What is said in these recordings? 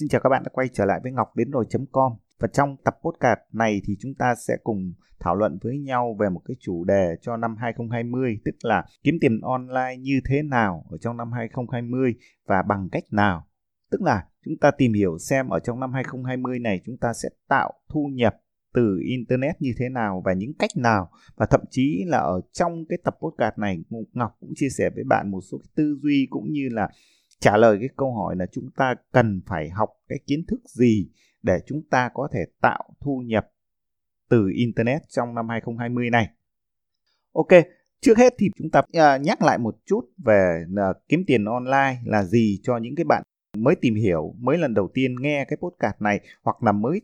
Xin chào các bạn đã quay trở lại với Ngọc đến rồi.com và trong tập podcast này thì chúng ta sẽ cùng thảo luận với nhau về một cái chủ đề cho năm 2020 tức là kiếm tiền online như thế nào ở trong năm 2020 và bằng cách nào. Tức là chúng ta tìm hiểu xem ở trong năm 2020 này chúng ta sẽ tạo thu nhập từ internet như thế nào và những cách nào và thậm chí là ở trong cái tập podcast này, Ngọc cũng chia sẻ với bạn một số cái tư duy cũng như là trả lời cái câu hỏi là chúng ta cần phải học cái kiến thức gì để chúng ta có thể tạo thu nhập từ internet trong năm 2020 này. Ok, trước hết thì chúng ta à, nhắc lại một chút về à, kiếm tiền online là gì cho những cái bạn mới tìm hiểu, mới lần đầu tiên nghe cái podcast này hoặc là mới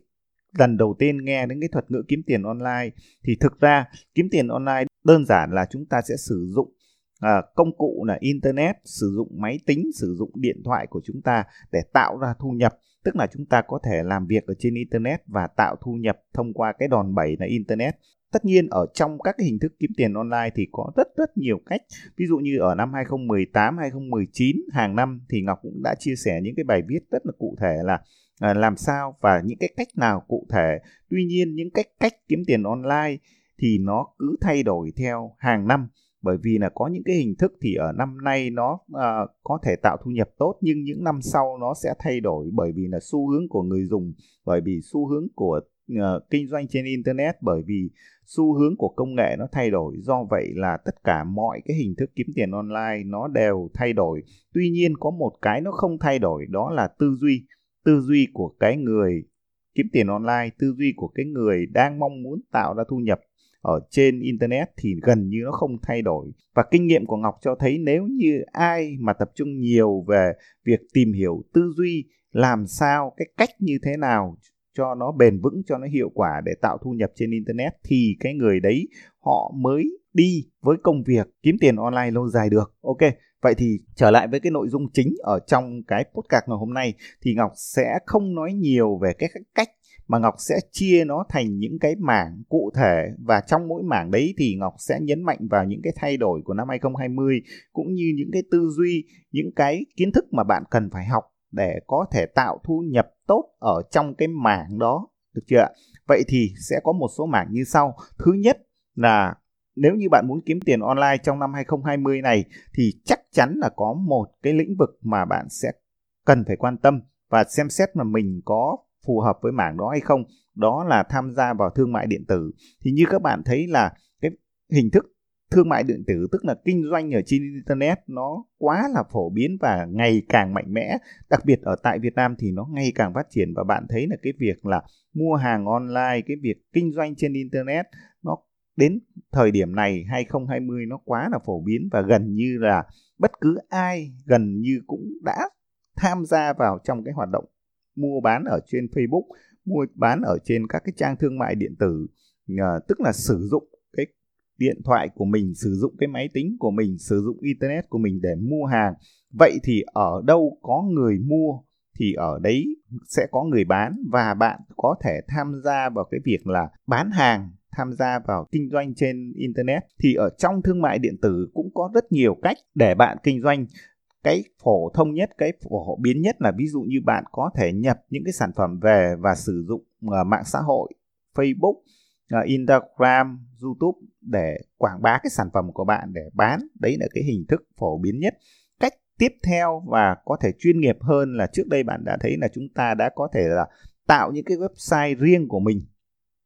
lần đầu tiên nghe đến cái thuật ngữ kiếm tiền online thì thực ra kiếm tiền online đơn giản là chúng ta sẽ sử dụng à, công cụ là internet sử dụng máy tính sử dụng điện thoại của chúng ta để tạo ra thu nhập. Tức là chúng ta có thể làm việc ở trên internet và tạo thu nhập thông qua cái đòn bẩy là internet. Tất nhiên ở trong các cái hình thức kiếm tiền online thì có rất rất nhiều cách. Ví dụ như ở năm 2018 2019 hàng năm thì Ngọc cũng đã chia sẻ những cái bài viết rất là cụ thể là à, làm sao và những cái cách nào cụ thể. Tuy nhiên những cái cách kiếm tiền online thì nó cứ thay đổi theo hàng năm bởi vì là có những cái hình thức thì ở năm nay nó à, có thể tạo thu nhập tốt nhưng những năm sau nó sẽ thay đổi bởi vì là xu hướng của người dùng bởi vì xu hướng của uh, kinh doanh trên internet bởi vì xu hướng của công nghệ nó thay đổi. Do vậy là tất cả mọi cái hình thức kiếm tiền online nó đều thay đổi. Tuy nhiên có một cái nó không thay đổi đó là tư duy. Tư duy của cái người kiếm tiền online tư duy của cái người đang mong muốn tạo ra thu nhập ở trên internet thì gần như nó không thay đổi. Và kinh nghiệm của ngọc cho thấy nếu như ai mà tập trung nhiều về việc tìm hiểu tư duy, làm sao, cái cách như thế nào cho nó bền vững, cho nó hiệu quả để tạo thu nhập trên internet thì cái người đấy họ mới đi với công việc kiếm tiền online lâu dài được. Ok, vậy thì trở lại với cái nội dung chính ở trong cái podcast ngày hôm nay thì ngọc sẽ không nói nhiều về cái cách mà Ngọc sẽ chia nó thành những cái mảng cụ thể và trong mỗi mảng đấy thì Ngọc sẽ nhấn mạnh vào những cái thay đổi của năm 2020 cũng như những cái tư duy, những cái kiến thức mà bạn cần phải học để có thể tạo thu nhập tốt ở trong cái mảng đó, được chưa ạ? Vậy thì sẽ có một số mảng như sau. Thứ nhất là nếu như bạn muốn kiếm tiền online trong năm 2020 này thì chắc chắn là có một cái lĩnh vực mà bạn sẽ cần phải quan tâm và xem xét mà mình có phù hợp với mảng đó hay không. Đó là tham gia vào thương mại điện tử. Thì như các bạn thấy là cái hình thức thương mại điện tử, tức là kinh doanh ở trên internet, nó quá là phổ biến và ngày càng mạnh mẽ. Đặc biệt ở tại Việt Nam thì nó ngày càng phát triển và bạn thấy là cái việc là mua hàng online, cái việc kinh doanh trên internet, nó đến thời điểm này 2020 nó quá là phổ biến và gần như là bất cứ ai gần như cũng đã tham gia vào trong cái hoạt động mua bán ở trên Facebook, mua bán ở trên các cái trang thương mại điện tử, uh, tức là sử dụng cái điện thoại của mình, sử dụng cái máy tính của mình, sử dụng internet của mình để mua hàng. Vậy thì ở đâu có người mua thì ở đấy sẽ có người bán và bạn có thể tham gia vào cái việc là bán hàng tham gia vào kinh doanh trên internet thì ở trong thương mại điện tử cũng có rất nhiều cách để bạn kinh doanh cái phổ thông nhất cái phổ biến nhất là ví dụ như bạn có thể nhập những cái sản phẩm về và sử dụng uh, mạng xã hội Facebook, uh, Instagram, YouTube để quảng bá cái sản phẩm của bạn để bán. Đấy là cái hình thức phổ biến nhất. Cách tiếp theo và có thể chuyên nghiệp hơn là trước đây bạn đã thấy là chúng ta đã có thể là tạo những cái website riêng của mình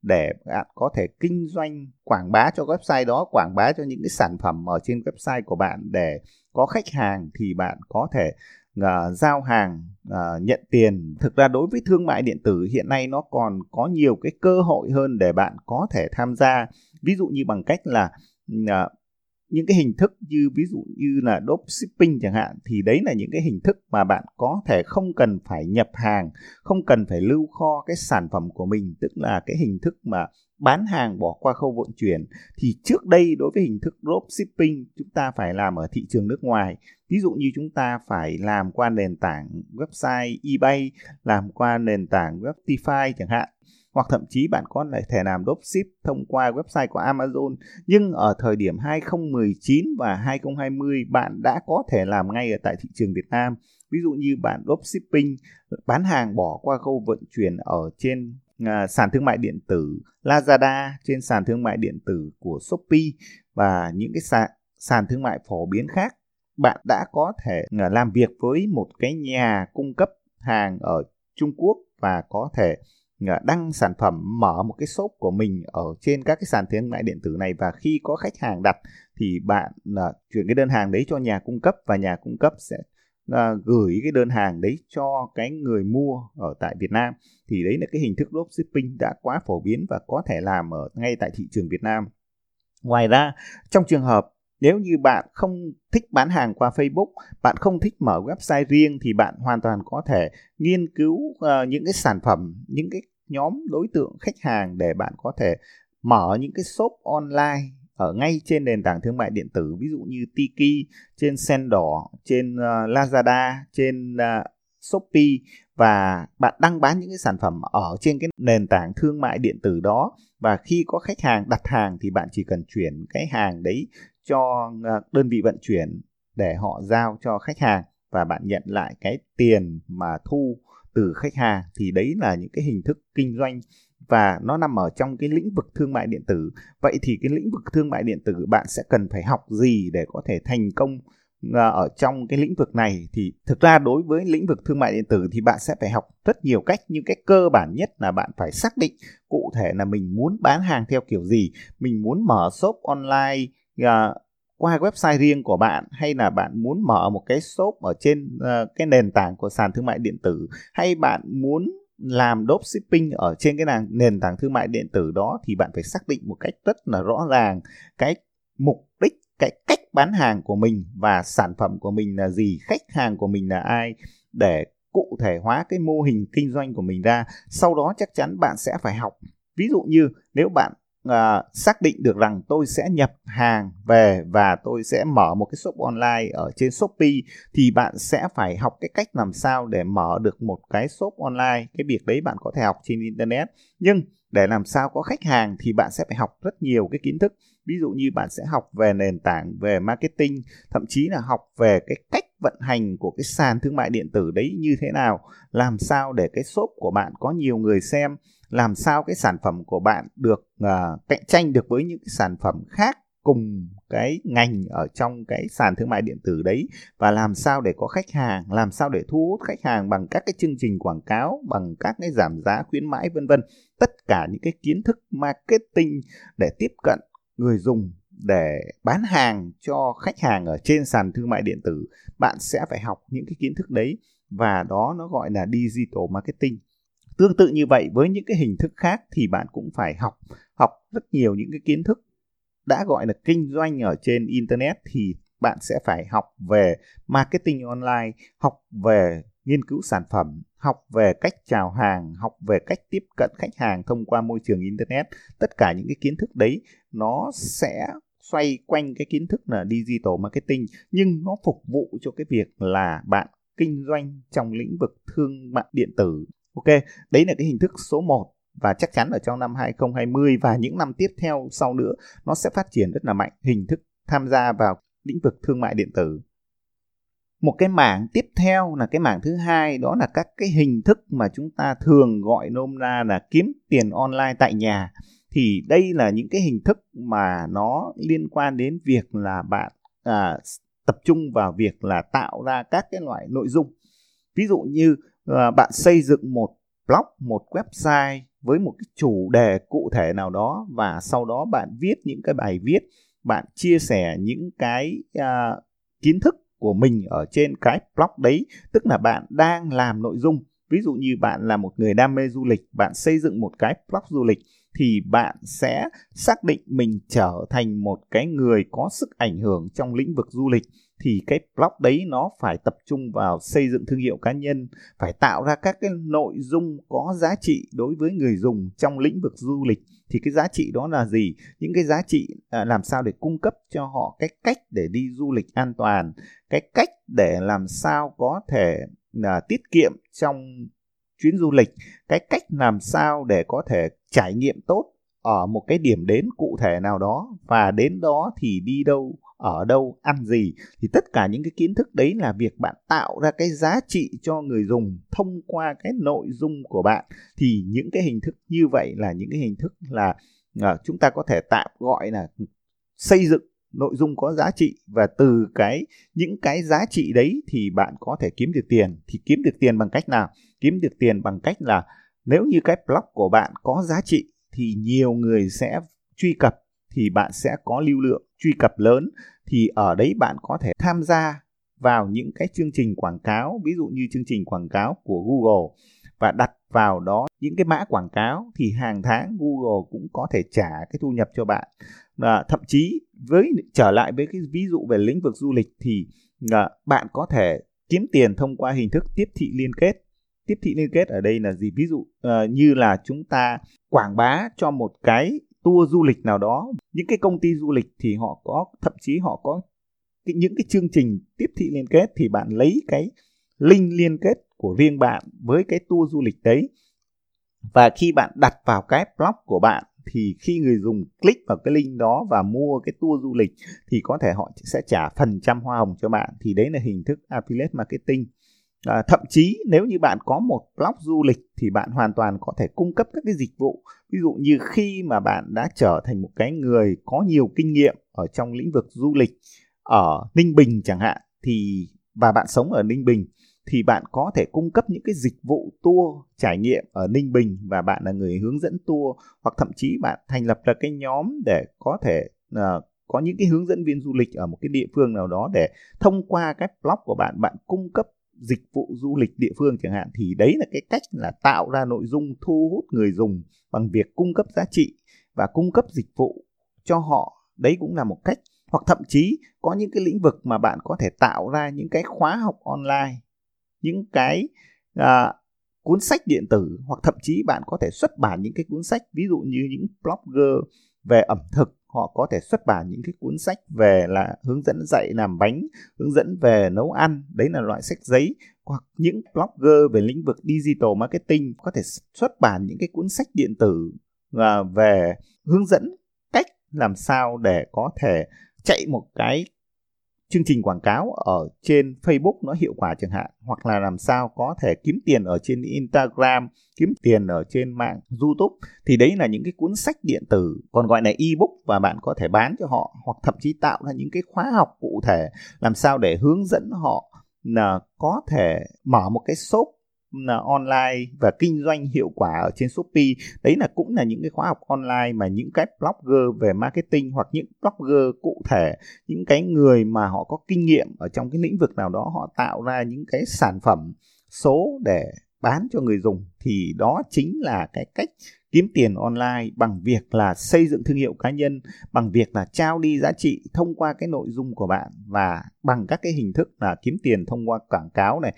để bạn có thể kinh doanh quảng bá cho website đó quảng bá cho những cái sản phẩm ở trên website của bạn để có khách hàng thì bạn có thể uh, giao hàng uh, nhận tiền. Thực ra đối với thương mại điện tử hiện nay nó còn có nhiều cái cơ hội hơn để bạn có thể tham gia. Ví dụ như bằng cách là uh, những cái hình thức như, ví dụ như là dropshipping chẳng hạn, thì đấy là những cái hình thức mà bạn có thể không cần phải nhập hàng, không cần phải lưu kho cái sản phẩm của mình, tức là cái hình thức mà bán hàng bỏ qua khâu vận chuyển. Thì trước đây đối với hình thức dropshipping chúng ta phải làm ở thị trường nước ngoài. Ví dụ như chúng ta phải làm qua nền tảng website, eBay, làm qua nền tảng Webtify chẳng hạn hoặc thậm chí bạn có thể làm dropship thông qua website của Amazon. Nhưng ở thời điểm 2019 và 2020 bạn đã có thể làm ngay ở tại thị trường Việt Nam. Ví dụ như bạn dropshipping bán hàng bỏ qua khâu vận chuyển ở trên À, sàn thương mại điện tử Lazada trên sàn thương mại điện tử của Shopee và những cái sàn sàn thương mại phổ biến khác. Bạn đã có thể à, làm việc với một cái nhà cung cấp hàng ở Trung Quốc và có thể Ờ, đăng sản phẩm mở một cái shop của mình ở trên các cái sàn thương mại điện tử này và khi có khách hàng đặt thì bạn uh, chuyển cái đơn hàng đấy cho nhà cung cấp và nhà cung cấp sẽ uh, gửi cái đơn hàng đấy cho cái người mua ở tại Việt Nam thì đấy là cái hình thức dropshipping đã quá phổ biến và có thể làm ở ngay tại thị trường Việt Nam. Ngoài ra trong trường hợp nếu như bạn không thích bán hàng qua Facebook, bạn không thích mở website riêng thì bạn hoàn toàn có thể nghiên cứu uh, những cái sản phẩm, những cái nhóm đối tượng khách hàng để bạn có thể mở những cái shop online ở ngay trên nền tảng thương mại điện tử ví dụ như Tiki, trên Sendor, trên uh, Lazada, trên uh, Shopee và bạn đăng bán những cái sản phẩm ở trên cái nền tảng thương mại điện tử đó. Và khi có khách hàng đặt hàng thì bạn chỉ cần chuyển cái hàng đấy cho ờ, đơn vị vận chuyển để họ giao cho khách hàng và bạn nhận lại cái tiền mà thu từ khách hàng thì đấy là những cái hình thức kinh doanh và nó nằm ở trong cái lĩnh vực thương mại điện tử. Vậy thì cái lĩnh vực thương mại điện tử bạn sẽ cần phải học gì để có thể thành công à, ở trong cái lĩnh vực này thì thực ra đối với lĩnh vực thương mại điện tử thì bạn sẽ phải học rất nhiều cách nhưng cái cơ bản nhất là bạn phải xác định cụ thể là mình muốn bán hàng theo kiểu gì, mình muốn mở shop online à, qua website riêng của bạn hay là bạn muốn mở một cái shop ở trên uh, cái nền tảng của sàn thương mại điện tử hay bạn muốn làm dropshipping ở trên cái nền, nền tảng thương mại điện tử đó thì bạn phải xác định một cách rất là rõ ràng cái mục đích cái cách bán hàng của mình và sản phẩm của mình là gì khách hàng của mình là ai để cụ thể hóa cái mô hình kinh doanh của mình ra. Sau đó chắc chắn bạn sẽ phải học. Ví dụ như nếu bạn uh, xác định được rằng tôi sẽ nhập hàng về và tôi sẽ mở một cái shop online ở trên Shopee thì bạn sẽ phải học cái cách làm sao để mở được một cái shop online. Cái việc đấy bạn có thể học trên internet. Nhưng để làm sao có khách hàng thì bạn sẽ phải học rất nhiều cái kiến thức. Ví dụ như bạn sẽ học về nền tảng về marketing thậm chí là học về cái cách vận hành của cái sàn thương mại điện tử đấy như thế nào làm sao để cái shop của bạn có nhiều người xem làm sao cái sản phẩm của bạn được uh, cạnh tranh được với những cái sản phẩm khác cùng cái ngành ở trong cái sàn thương mại điện tử đấy? Và làm sao để có khách hàng, làm sao để thu hút khách hàng bằng các cái chương trình quảng cáo, bằng các cái giảm giá khuyến mãi vân vân. Tất cả những cái kiến thức marketing để tiếp cận người dùng để bán hàng cho khách hàng ở trên sàn thương mại điện tử, bạn sẽ phải học những cái kiến thức đấy. Và đó nó gọi là digital marketing tương tự như vậy, với những cái hình thức khác thì bạn cũng phải học học rất nhiều những cái kiến thức đã gọi là kinh doanh ở trên internet thì bạn sẽ phải học về marketing online, học về nghiên cứu sản phẩm, học về cách chào hàng, học về cách tiếp cận khách hàng thông qua môi trường internet. Tất cả những cái kiến thức đấy nó sẽ xoay quanh cái kiến thức là digital marketing, nhưng nó phục vụ cho cái việc là bạn kinh doanh trong lĩnh vực thương mại điện tử. Ok, đấy là cái hình thức số 1 và chắc chắn ở trong năm 2020 và những năm tiếp theo sau nữa nó sẽ phát triển rất là mạnh hình thức tham gia vào lĩnh vực thương mại điện tử. Một cái mảng tiếp theo là cái mảng thứ hai đó là các cái hình thức mà chúng ta thường gọi nôm na là kiếm tiền online tại nhà. Thì đây là những cái hình thức mà nó liên quan đến việc là bạn à, tập trung vào việc là tạo ra các cái loại nội dung. Ví dụ như à, bạn xây dựng một blog một website với một cái chủ đề cụ thể nào đó và sau đó bạn viết những cái bài viết bạn chia sẻ những cái uh, kiến thức của mình ở trên cái blog đấy. Tức là bạn đang làm nội dung. Ví dụ như bạn là một người đam mê du lịch bạn xây dựng một cái blog du lịch thì bạn sẽ xác định mình trở thành một cái người có sức ảnh hưởng trong lĩnh vực du lịch thì cái blog đấy nó phải tập trung vào xây dựng thương hiệu cá nhân, phải tạo ra các cái nội dung có giá trị đối với người dùng trong lĩnh vực du lịch. Thì cái giá trị đó là gì? Những cái giá trị à, làm sao để cung cấp cho họ cái cách để đi du lịch an toàn, cái cách để làm sao có thể là tiết kiệm trong chuyến du lịch, cái cách làm sao để có thể trải nghiệm tốt ở một cái điểm đến cụ thể nào đó và đến đó thì đi đâu ở đâu ăn gì thì tất cả những cái kiến thức đấy là việc bạn tạo ra cái giá trị cho người dùng thông qua cái nội dung của bạn. Thì những cái hình thức như vậy là những cái hình thức là à, chúng ta có thể tạm gọi là xây dựng nội dung có giá trị và từ cái những cái giá trị đấy thì bạn có thể kiếm được tiền. Thì kiếm được tiền bằng cách nào? Kiếm được tiền bằng cách là nếu như cái blog của bạn có giá trị thì nhiều người sẽ truy cập thì bạn sẽ có lưu lượng truy cập lớn. Thì ở đấy bạn có thể tham gia vào những cái chương trình quảng cáo ví dụ như chương trình quảng cáo của Google và đặt vào đó những cái mã quảng cáo thì hàng tháng Google cũng có thể trả cái thu nhập cho bạn. Và thậm chí với trở lại với cái ví dụ về lĩnh vực du lịch thì à, bạn có thể kiếm tiền thông qua hình thức tiếp thị liên kết tiếp thị liên kết ở đây là gì? Ví dụ uh, như là chúng ta quảng bá cho một cái tour du lịch nào đó những cái công ty du lịch thì họ có thậm chí họ có cái, những cái chương trình tiếp thị liên kết thì bạn lấy cái link liên kết của riêng bạn với cái tour du lịch đấy. Và khi bạn đặt vào cái blog của bạn thì khi người dùng click vào cái link đó và mua cái tour du lịch thì có thể họ sẽ trả phần trăm hoa hồng cho bạn. Thì đấy là hình thức affiliate marketing à, thậm chí nếu như bạn có một blog du lịch thì bạn hoàn toàn có thể cung cấp các cái dịch vụ. Ví dụ như khi mà bạn đã trở thành một cái người có nhiều kinh nghiệm ở trong lĩnh vực du lịch ở Ninh Bình chẳng hạn thì và bạn sống ở Ninh Bình thì bạn có thể cung cấp những cái dịch vụ tour trải nghiệm ở Ninh Bình và bạn là người hướng dẫn tour hoặc thậm chí bạn thành lập ra cái nhóm để có thể uh, có những cái hướng dẫn viên du lịch ở một cái địa phương nào đó để thông qua cái blog của bạn bạn cung cấp dịch vụ du lịch địa phương chẳng hạn thì đấy là cái cách là tạo ra nội dung thu hút người dùng bằng việc cung cấp giá trị và cung cấp dịch vụ cho họ. Đấy cũng là một cách. Hoặc thậm chí có những cái lĩnh vực mà bạn có thể tạo ra những cái khóa học online những cái à, cuốn sách điện tử hoặc thậm chí bạn có thể xuất bản những cái cuốn sách ví dụ như những blogger về ẩm thực họ có thể xuất bản những cái cuốn sách về là hướng dẫn dạy làm bánh, hướng dẫn về nấu ăn. Đấy là loại sách giấy. Hoặc những blogger về lĩnh vực digital marketing có thể xuất bản những cái cuốn sách điện tử à, về hướng dẫn cách làm sao để có thể chạy một cái chương trình quảng cáo ở trên Facebook nó hiệu quả chẳng hạn, hoặc là làm sao có thể kiếm tiền ở trên Instagram, kiếm tiền ở trên mạng YouTube, thì đấy là những cái cuốn sách điện tử, còn gọi là ebook và bạn có thể bán cho họ, hoặc thậm chí tạo ra những cái khóa học cụ thể, làm sao để hướng dẫn họ là có thể mở một cái shop À, online và kinh doanh hiệu quả ở trên Shopee. Đấy là cũng là những cái khóa học online mà những cái blogger về marketing hoặc những blogger cụ thể, những cái người mà họ có kinh nghiệm ở trong cái lĩnh vực nào đó, họ tạo ra những cái sản phẩm số để bán cho người dùng, thì đó chính là cái cách kiếm tiền online bằng việc là xây dựng thương hiệu cá nhân, bằng việc là trao đi giá trị thông qua cái nội dung của bạn và bằng các cái hình thức là kiếm tiền thông qua quảng cáo này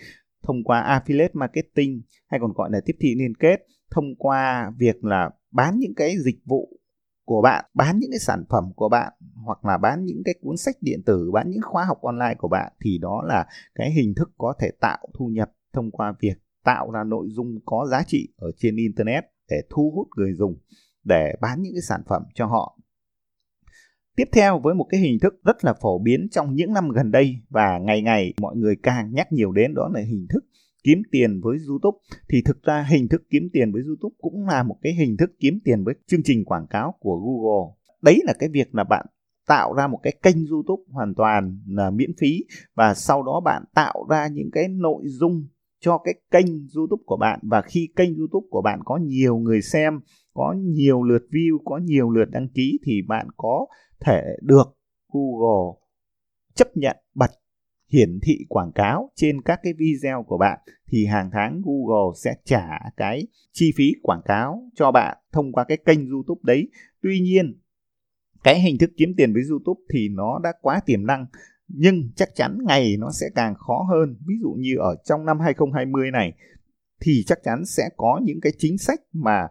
thông qua affiliate marketing hay còn gọi là tiếp thị liên kết, thông qua việc là bán những cái dịch vụ của bạn, bán những cái sản phẩm của bạn, hoặc là bán những cái cuốn sách điện tử, bán những khóa học online của bạn, thì đó là cái hình thức có thể tạo thu nhập thông qua việc tạo ra nội dung có giá trị ở trên internet để thu hút người dùng để bán những cái sản phẩm cho họ. Tiếp theo với một cái hình thức rất là phổ biến trong những năm gần đây và ngày ngày mọi người càng nhắc nhiều đến đó là hình thức kiếm tiền với YouTube thì thực ra hình thức kiếm tiền với YouTube cũng là một cái hình thức kiếm tiền với chương trình quảng cáo của Google. Đấy là cái việc là bạn tạo ra một cái kênh YouTube hoàn toàn là miễn phí và sau đó bạn tạo ra những cái nội dung cho cái kênh YouTube của bạn và khi kênh YouTube của bạn có nhiều người xem, có nhiều lượt view, có nhiều lượt đăng ký thì bạn có thể được Google chấp nhận bật hiển thị quảng cáo trên các cái video của bạn thì hàng tháng Google sẽ trả cái chi phí quảng cáo cho bạn thông qua cái kênh YouTube đấy. Tuy nhiên, cái hình thức kiếm tiền với YouTube thì nó đã quá tiềm năng nhưng chắc chắn ngày nó sẽ càng khó hơn. Ví dụ như ở trong năm 2020 này thì chắc chắn sẽ có những cái chính sách mà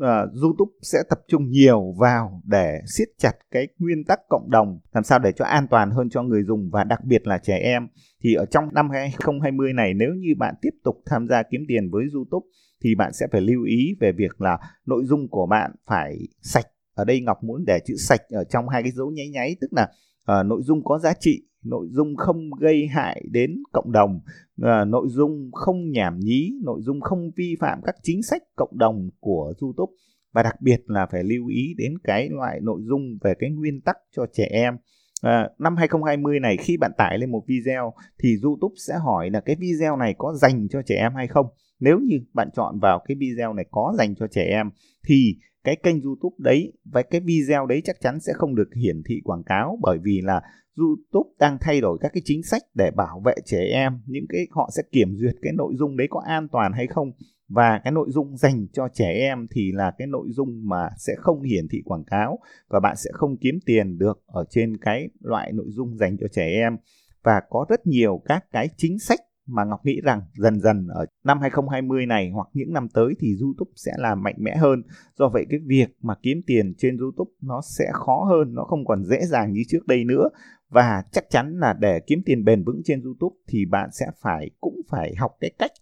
Ờ, YouTube sẽ tập trung nhiều vào để siết chặt cái nguyên tắc cộng đồng làm sao để cho an toàn hơn cho người dùng và đặc biệt là trẻ em. Thì ở trong năm 2020 này nếu như bạn tiếp tục tham gia kiếm tiền với YouTube thì bạn sẽ phải lưu ý về việc là nội dung của bạn phải sạch. Ở đây Ngọc muốn để chữ sạch ở trong hai cái dấu nháy nháy tức là uh, nội dung có giá trị nội dung không gây hại đến cộng đồng à, nội dung không nhảm nhí nội dung không vi phạm các chính sách cộng đồng của youtube và đặc biệt là phải lưu ý đến cái loại nội dung về cái nguyên tắc cho trẻ em À, năm 2020 này khi bạn tải lên một video thì YouTube sẽ hỏi là cái video này có dành cho trẻ em hay không. Nếu như bạn chọn vào cái video này có dành cho trẻ em thì cái kênh YouTube đấy và cái video đấy chắc chắn sẽ không được hiển thị quảng cáo bởi vì là YouTube đang thay đổi các cái chính sách để bảo vệ trẻ em những cái họ sẽ kiểm duyệt cái nội dung đấy có an toàn hay không và cái nội dung dành cho trẻ em thì là cái nội dung mà sẽ không hiển thị quảng cáo và bạn sẽ không kiếm tiền được ở trên cái loại nội dung dành cho trẻ em và có rất nhiều các cái chính sách mà Ngọc nghĩ rằng dần dần ở năm 2020 này hoặc những năm tới thì YouTube sẽ làm mạnh mẽ hơn. Do vậy cái việc mà kiếm tiền trên YouTube nó sẽ khó hơn, nó không còn dễ dàng như trước đây nữa. Và chắc chắn là để kiếm tiền bền vững trên YouTube thì bạn sẽ phải cũng phải học cái cách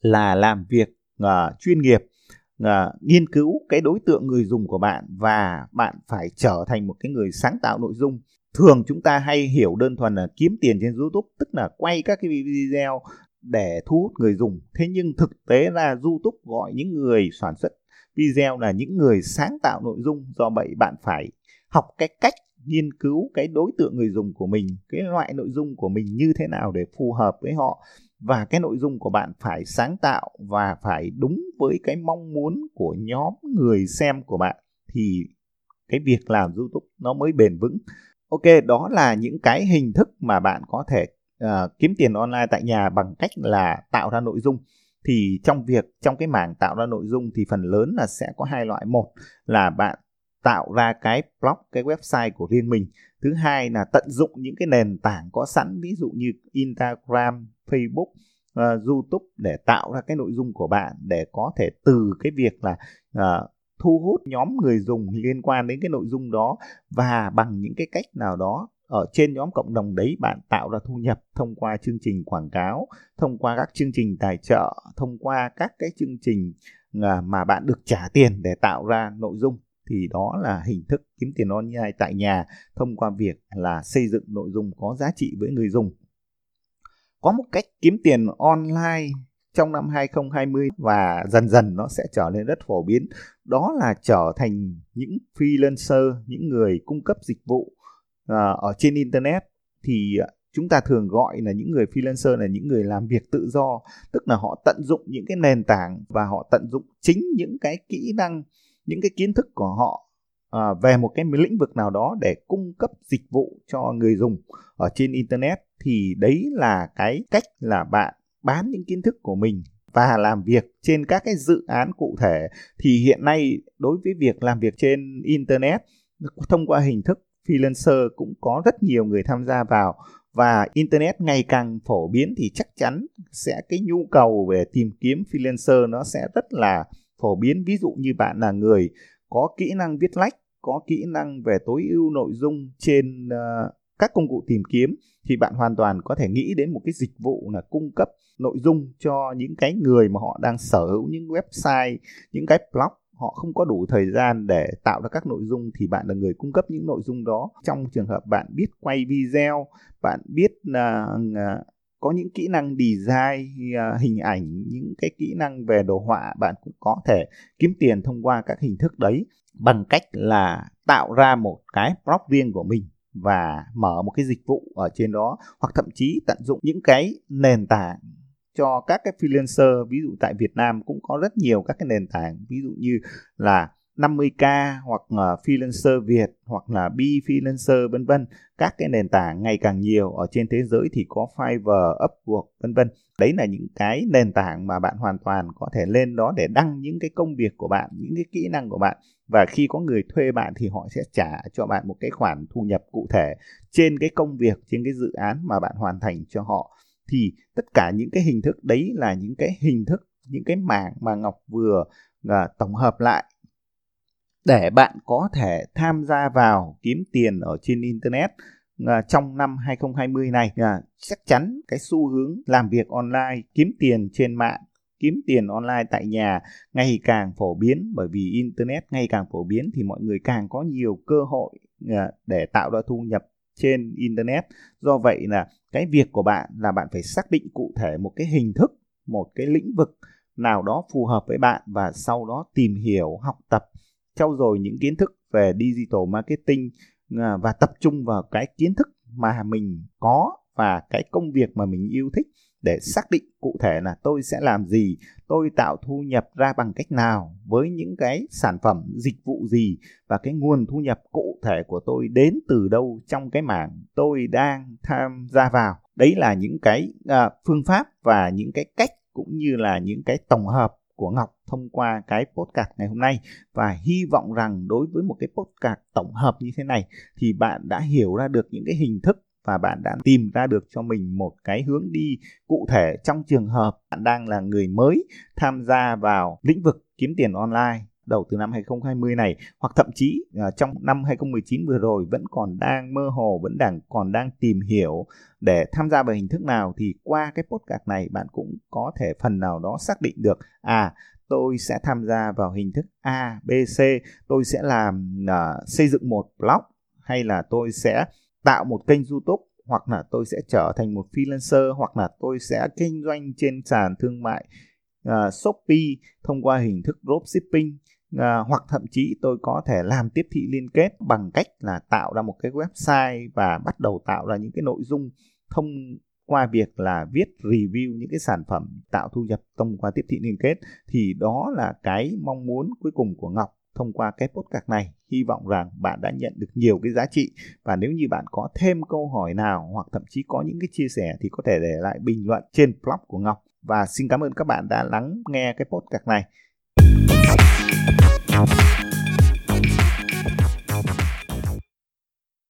là làm việc uh, chuyên nghiệp uh, nghiên cứu cái đối tượng người dùng của bạn và bạn phải trở thành một cái người sáng tạo nội dung. Thường chúng ta hay hiểu đơn thuần là kiếm tiền trên YouTube tức là quay các cái video để thu hút người dùng. Thế nhưng thực tế là YouTube gọi những người sản xuất video là những người sáng tạo nội dung do vậy bạn phải học cái cách nghiên cứu cái đối tượng người dùng của mình cái loại nội dung của mình như thế nào để phù hợp với họ và cái nội dung của bạn phải sáng tạo và phải đúng với cái mong muốn của nhóm người xem của bạn thì cái việc làm YouTube nó mới bền vững Ok, đó là những cái hình thức mà bạn có thể uh, kiếm tiền online tại nhà bằng cách là tạo ra nội dung. Thì trong việc trong cái mảng tạo ra nội dung thì phần lớn là sẽ có hai loại. Một là bạn tạo ra cái blog, cái website của riêng mình. Thứ hai là tận dụng những cái nền tảng có sẵn ví dụ như Instagram, Facebook, uh, YouTube để tạo ra cái nội dung của bạn để có thể từ cái việc là uh, thu hút nhóm người dùng liên quan đến cái nội dung đó và bằng những cái cách nào đó ở trên nhóm cộng đồng đấy bạn tạo ra thu nhập thông qua chương trình quảng cáo, thông qua các chương trình tài trợ, thông qua các cái chương trình ờ, mà bạn được trả tiền để tạo ra nội dung thì đó là hình thức kiếm tiền online tại nhà thông qua việc là xây dựng nội dung có giá trị với người dùng. Có một cách kiếm tiền online trong năm 2020 và dần dần nó sẽ trở nên rất phổ biến, đó là trở thành những freelancer, những người cung cấp dịch vụ à, ở trên internet thì chúng ta thường gọi là những người freelancer là những người làm việc tự do, tức là họ tận dụng những cái nền tảng và họ tận dụng chính những cái kỹ năng những cái kiến thức của họ à, về một cái lĩnh vực nào đó để cung cấp dịch vụ cho người dùng ở trên internet thì đấy là cái cách là bạn bán những kiến thức của mình và làm việc trên các cái dự án cụ thể. Thì hiện nay đối với việc làm việc trên internet thông qua hình thức freelancer cũng có rất nhiều người tham gia vào và internet ngày càng phổ biến thì chắc chắn sẽ cái nhu cầu về tìm kiếm freelancer nó sẽ rất là phổ biến ví dụ như bạn là người có kỹ năng viết lách có kỹ năng về tối ưu nội dung trên uh, các công cụ tìm kiếm thì bạn hoàn toàn có thể nghĩ đến một cái dịch vụ là cung cấp nội dung cho những cái người mà họ đang sở hữu những website, những cái blog họ không có đủ thời gian để tạo ra các nội dung thì bạn là người cung cấp những nội dung đó. Trong trường hợp bạn biết quay video, bạn biết ờ, là uh, có những kỹ năng design à, hình ảnh, những cái kỹ năng về đồ họa bạn cũng có thể kiếm tiền thông qua các hình thức đấy bằng cách là tạo ra một cái blog riêng của mình và mở một cái dịch vụ ở trên đó. Hoặc thậm chí tận dụng những cái nền tảng cho các cái freelancer. Ví dụ tại Việt Nam cũng có rất nhiều các cái nền tảng. Ví dụ như là 50k hoặc là freelancer Việt hoặc là B freelancer vân vân. Các cái nền tảng ngày càng nhiều ở trên thế giới thì có Fiverr, Upwork vân vân. Đấy là những cái nền tảng mà bạn hoàn toàn có thể lên đó để đăng những cái công việc của bạn những cái kỹ năng của bạn. Và khi có người thuê bạn thì họ sẽ trả cho bạn một cái khoản thu nhập cụ thể trên cái công việc trên cái dự án mà bạn hoàn thành cho họ. Thì tất cả những cái hình thức đấy là những cái hình thức những cái mảng mà Ngọc vừa ờ, tổng hợp lại để bạn có thể tham gia vào kiếm tiền ở trên internet à, trong năm 2020 này à, chắc chắn cái xu hướng làm việc online kiếm tiền trên mạng kiếm tiền online tại nhà ngày càng phổ biến. Bởi vì internet ngày càng phổ biến thì mọi người càng có nhiều cơ hội à, để tạo ra thu nhập trên internet. Do vậy là cái việc của bạn là bạn phải xác định cụ thể một cái hình thức một cái lĩnh vực nào đó phù hợp với bạn và sau đó tìm hiểu học tập trau dồi những kiến thức về digital marketing à, và tập trung vào cái kiến thức mà mình có và cái công việc mà mình yêu thích để xác định cụ thể là tôi sẽ làm gì, tôi tạo thu nhập ra bằng cách nào với những cái sản phẩm, dịch vụ gì và cái nguồn thu nhập cụ thể của tôi đến từ đâu trong cái mảng tôi đang tham gia vào. Đấy là những cái uh, phương pháp và những cái cách cũng như là những cái tổng hợp của Ngọc thông qua cái podcast ngày hôm nay và hy vọng rằng đối với một cái podcast tổng hợp như thế này thì bạn đã hiểu ra được những cái hình thức và bạn đã tìm ra được cho mình một cái hướng đi cụ thể trong trường hợp bạn đang là người mới tham gia vào lĩnh vực kiếm tiền online đầu từ năm 2020 này hoặc thậm chí uh, trong năm 2019 vừa rồi vẫn còn đang mơ hồ vẫn đang còn đang tìm hiểu. Để tham gia vào hình thức nào thì qua cái podcast này bạn cũng có thể phần nào đó xác định được à tôi sẽ tham gia vào hình thức A, B, C, tôi sẽ làm uh, xây dựng một blog hay là tôi sẽ tạo một kênh YouTube hoặc là tôi sẽ trở thành một freelancer hoặc là tôi sẽ kinh doanh trên sàn thương mại uh, Shopee thông qua hình thức dropshipping à, hoặc thậm chí tôi có thể làm tiếp thị liên kết bằng cách là tạo ra một cái website và bắt đầu tạo ra những cái nội dung thông qua việc là viết review những cái sản phẩm tạo thu nhập thông qua tiếp thị liên kết thì đó là cái mong muốn cuối cùng của Ngọc thông qua cái podcast này. Hy vọng rằng bạn đã nhận được nhiều cái giá trị và nếu như bạn có thêm câu hỏi nào hoặc thậm chí có những cái chia sẻ thì có thể để lại bình luận trên blog của Ngọc. Và xin cảm ơn các bạn đã lắng nghe cái podcast này. Bye.